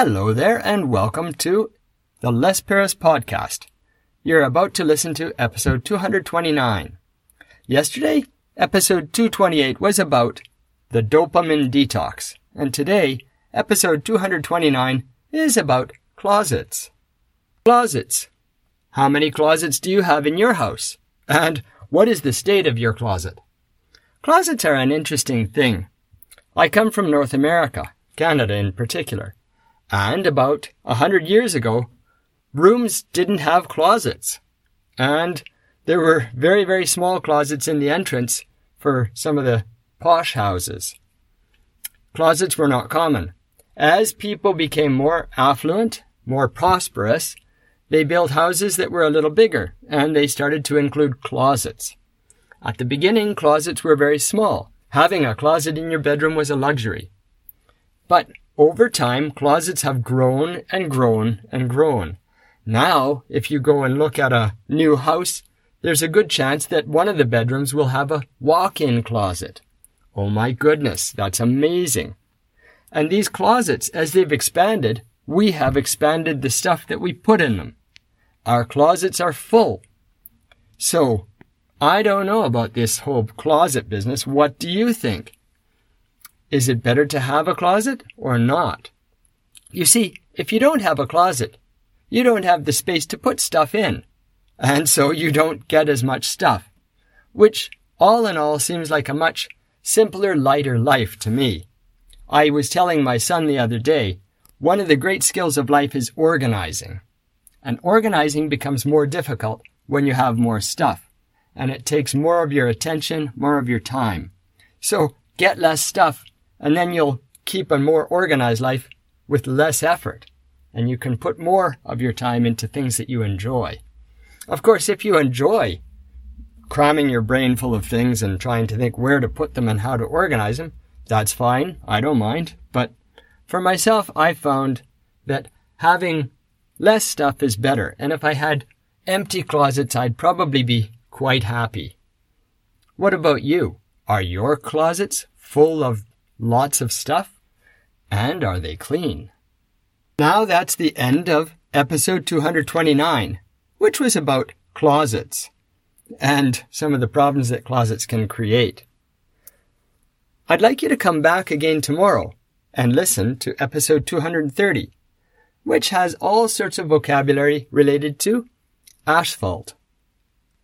Hello there, and welcome to the Les Paris podcast. You're about to listen to episode 229. Yesterday, episode 228 was about the dopamine detox, and today, episode 229 is about closets. Closets. How many closets do you have in your house? And what is the state of your closet? Closets are an interesting thing. I come from North America, Canada in particular, and about a hundred years ago, rooms didn't have closets. And there were very, very small closets in the entrance for some of the posh houses. Closets were not common. As people became more affluent, more prosperous, they built houses that were a little bigger, and they started to include closets. At the beginning, closets were very small. Having a closet in your bedroom was a luxury. But over time, closets have grown and grown and grown. Now, if you go and look at a new house, there's a good chance that one of the bedrooms will have a walk-in closet. Oh my goodness, that's amazing. And these closets, as they've expanded, we have expanded the stuff that we put in them. Our closets are full. So, I don't know about this whole closet business. What do you think? Is it better to have a closet or not? You see, if you don't have a closet, you don't have the space to put stuff in. And so you don't get as much stuff. Which, all in all, seems like a much simpler, lighter life to me. I was telling my son the other day, one of the great skills of life is organizing. And organizing becomes more difficult when you have more stuff. And it takes more of your attention, more of your time. So get less stuff, and then you'll keep a more organized life with less effort. And you can put more of your time into things that you enjoy. Of course, if you enjoy cramming your brain full of things and trying to think where to put them and how to organize them, that's fine. I don't mind. But for myself, I found that having less stuff is better. And if I had empty closets, I'd probably be quite happy. What about you? Are your closets full of lots of stuff? And are they clean? Now that's the end of episode 229, which was about closets and some of the problems that closets can create. I'd like you to come back again tomorrow and listen to episode 230, which has all sorts of vocabulary related to asphalt.